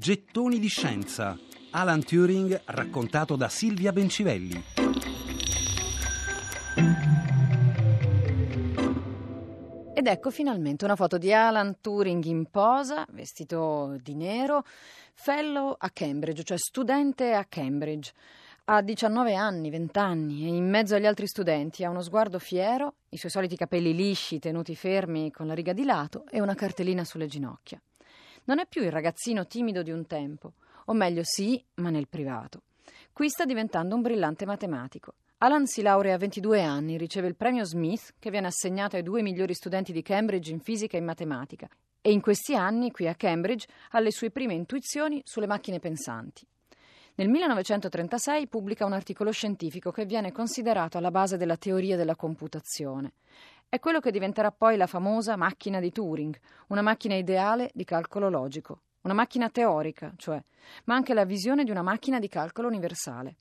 Gettoni di scienza. Alan Turing raccontato da Silvia Bencivelli. Ed ecco finalmente una foto di Alan Turing in posa, vestito di nero, fellow a Cambridge, cioè studente a Cambridge. Ha 19 anni, 20 anni e in mezzo agli altri studenti ha uno sguardo fiero, i suoi soliti capelli lisci tenuti fermi con la riga di lato e una cartellina sulle ginocchia. Non è più il ragazzino timido di un tempo, o meglio sì, ma nel privato. Qui sta diventando un brillante matematico. Alan si laurea a 22 anni, riceve il premio Smith che viene assegnato ai due migliori studenti di Cambridge in fisica e in matematica e in questi anni, qui a Cambridge, ha le sue prime intuizioni sulle macchine pensanti. Nel 1936 pubblica un articolo scientifico che viene considerato alla base della teoria della computazione. È quello che diventerà poi la famosa macchina di Turing, una macchina ideale di calcolo logico, una macchina teorica, cioè, ma anche la visione di una macchina di calcolo universale.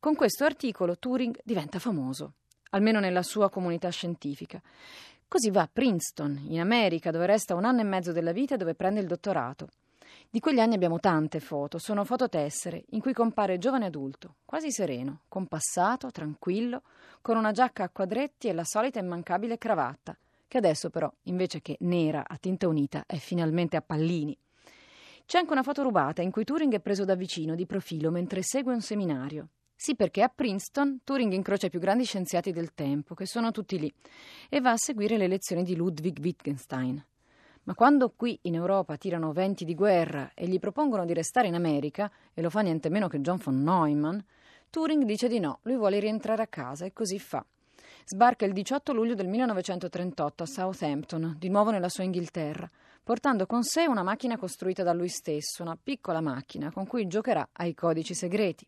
Con questo articolo Turing diventa famoso, almeno nella sua comunità scientifica. Così va a Princeton, in America, dove resta un anno e mezzo della vita e dove prende il dottorato. Di quegli anni abbiamo tante foto, sono fototessere in cui compare giovane adulto, quasi sereno, compassato, tranquillo, con una giacca a quadretti e la solita immancabile cravatta, che adesso però, invece che nera a tinta unita, è finalmente a pallini. C'è anche una foto rubata in cui Turing è preso da vicino, di profilo, mentre segue un seminario. Sì, perché a Princeton Turing incrocia i più grandi scienziati del tempo, che sono tutti lì, e va a seguire le lezioni di Ludwig Wittgenstein. Ma quando qui in Europa tirano venti di guerra e gli propongono di restare in America, e lo fa niente meno che John von Neumann, Turing dice di no, lui vuole rientrare a casa e così fa. Sbarca il 18 luglio del 1938 a Southampton, di nuovo nella sua Inghilterra, portando con sé una macchina costruita da lui stesso, una piccola macchina con cui giocherà ai codici segreti.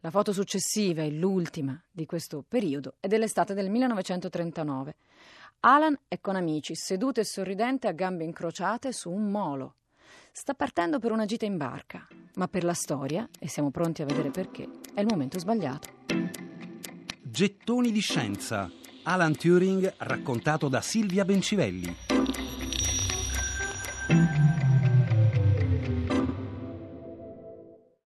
La foto successiva e l'ultima di questo periodo è dell'estate del 1939. Alan è con amici, seduto e sorridente a gambe incrociate su un molo. Sta partendo per una gita in barca, ma per la storia, e siamo pronti a vedere perché, è il momento sbagliato. Gettoni di scienza. Alan Turing raccontato da Silvia Bencivelli.